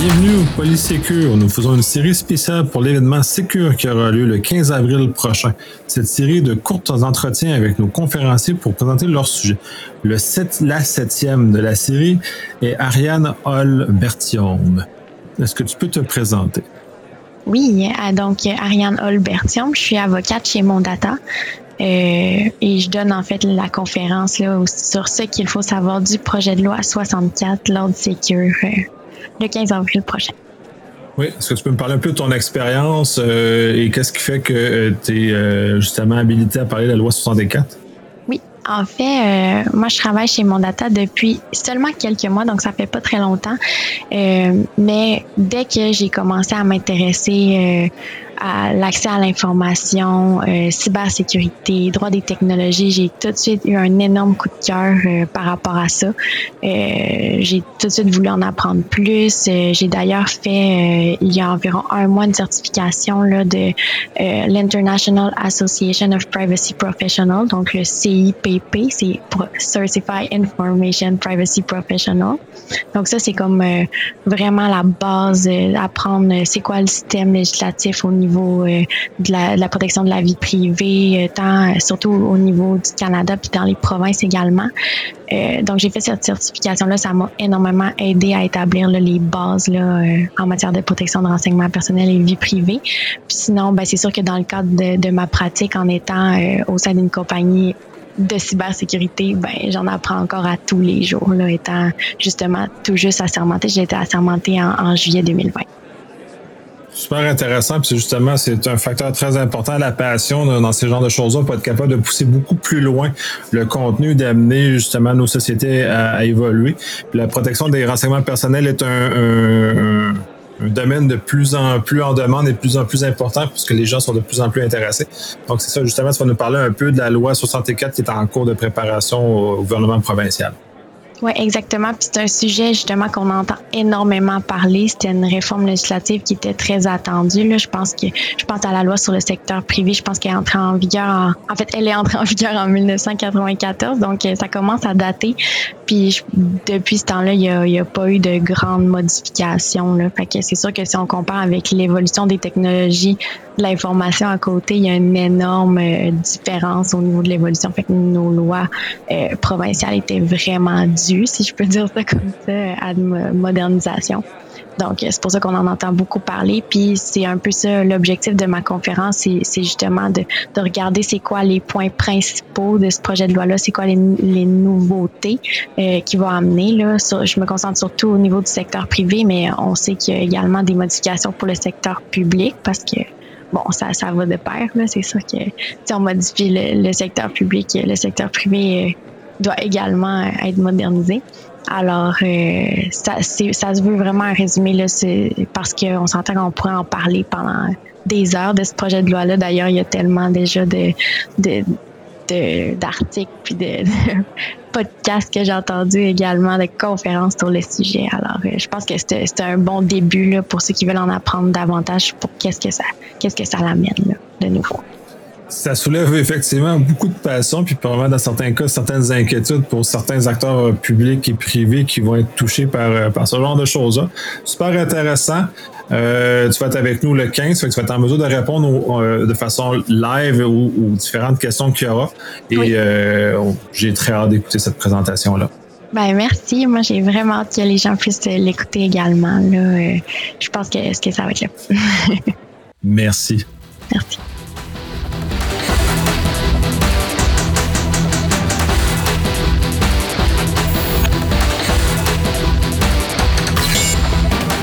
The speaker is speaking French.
Bienvenue au Polysécure. Nous faisons une série spéciale pour l'événement Sécure qui aura lieu le 15 avril prochain. Cette série de courts entretiens avec nos conférenciers pour présenter leur sujet. Le 7, la septième de la série est Ariane Hall-Bertium. Est-ce que tu peux te présenter? Oui, euh, donc Ariane Hall-Bertium, je suis avocate chez Mondata. Euh, et je donne en fait la conférence là, sur ce qu'il faut savoir du projet de loi 64 l'ordre Sécure euh, le 15 avril prochain. Oui, est-ce que tu peux me parler un peu de ton expérience euh, et qu'est-ce qui fait que tu es justement habilité à parler de la loi 64? Oui, en fait, moi, je travaille chez Mondata depuis seulement quelques mois, donc ça fait pas très longtemps. mais dès que j'ai commencé à m'intéresser à l'accès à l'information, euh, cybersécurité, droit des technologies, j'ai tout de suite eu un énorme coup de cœur euh, par rapport à ça. Euh, j'ai tout de suite voulu en apprendre plus. Euh, j'ai d'ailleurs fait il y a environ un mois une certification là, de l'International Association of Privacy Professionals, donc le CIPP, c'est Certified Information Privacy Professional. Donc ça, c'est comme vraiment la base, d'apprendre c'est quoi le système législatif au niveau euh, de, la, protection de la vie privée, euh, tant euh, surtout au niveau du Canada puis dans les provinces également. donc j'ai fait cette certification là, ça m'a énormément aidé à établir les bases en matière de protection de renseignements personnels et vie privée. Sinon, ben, c'est sûr que dans le cadre de, ma pratique en étant au sein d'une compagnie de cybersécurité, ben j'en apprends encore à tous les jours, là, étant justement tout juste assermenté. J'ai été assermenté en, en juillet 2020. Super intéressant, puis justement, c'est un facteur très important, la passion dans ces genres de choses-là, pour être capable de pousser beaucoup plus loin le contenu, d'amener justement nos sociétés à, évoluer. la protection des renseignements personnels est un, domaine de plus en plus en demande et de plus en plus important puisque les gens sont de plus en plus intéressés. Donc c'est ça, justement, tu vas nous parler un peu de la loi 64 qui est en cours de préparation au gouvernement provincial. Oui, exactement. Puis c'est un sujet justement qu'on entend énormément parler. C'était une réforme législative qui était très attendue. Là. Je pense que je pense à la loi sur le secteur privé. Je pense qu'elle est entrée en vigueur en, en fait, elle est entrée en vigueur en 1994, donc euh, ça commence à dater. Puis depuis ce temps-là, il n'y a, a, pas eu de grandes modifications. Là. Fait que c'est sûr que si on compare avec l'évolution des technologies l'information à côté, il y a une énorme euh, différence au niveau de l'évolution. Fait que nos lois euh, provinciales étaient vraiment dues, si je peux dire ça comme ça, à une modernisation. Donc, c'est pour ça qu'on en entend beaucoup parler. Puis, c'est un peu ça l'objectif de ma conférence, c'est justement de, de regarder c'est quoi les points principaux de ce projet de loi-là, c'est quoi les, les, nouveautés euh, qu'il va amener. Là. je me concentre surtout au niveau du secteur privé, mais on sait qu'il y a également des modifications pour le secteur public parce que bon, ça, ça va de pair. C'est sûr que si on modifie le, secteur public, le secteur privé euh, doit également être modernisé. Alors, euh, ça, ça se veut vraiment un résumé là, parce qu'on s'entend qu'on pourrait en parler pendant des heures de ce projet de loi-là. D'ailleurs, il y a tellement déjà de, de d'articles puis de, podcasts que j'ai entendus également, de conférences sur le sujet. Alors, euh, je pense que c'était un bon début pour ceux qui veulent en apprendre davantage pour qu'est-ce que ça qu'est-ce que ça l'amène de nouveau. Ça soulève effectivement beaucoup de passion, puis probablement dans certains cas, certaines inquiétudes pour certains acteurs publics et privés qui vont être touchés par, euh, par ce genre de choses-là. Super intéressant. Euh, tu vas être avec nous le 15, fait que tu vas être en mesure de répondre euh, de façon live aux, différentes questions qu'il y aura. Et j'ai très hâte d'écouter cette présentation-là. Ben merci. Moi, j'ai vraiment hâte que les gens puissent l'écouter également. Là. je pense que, que ça va être là. merci. Merci.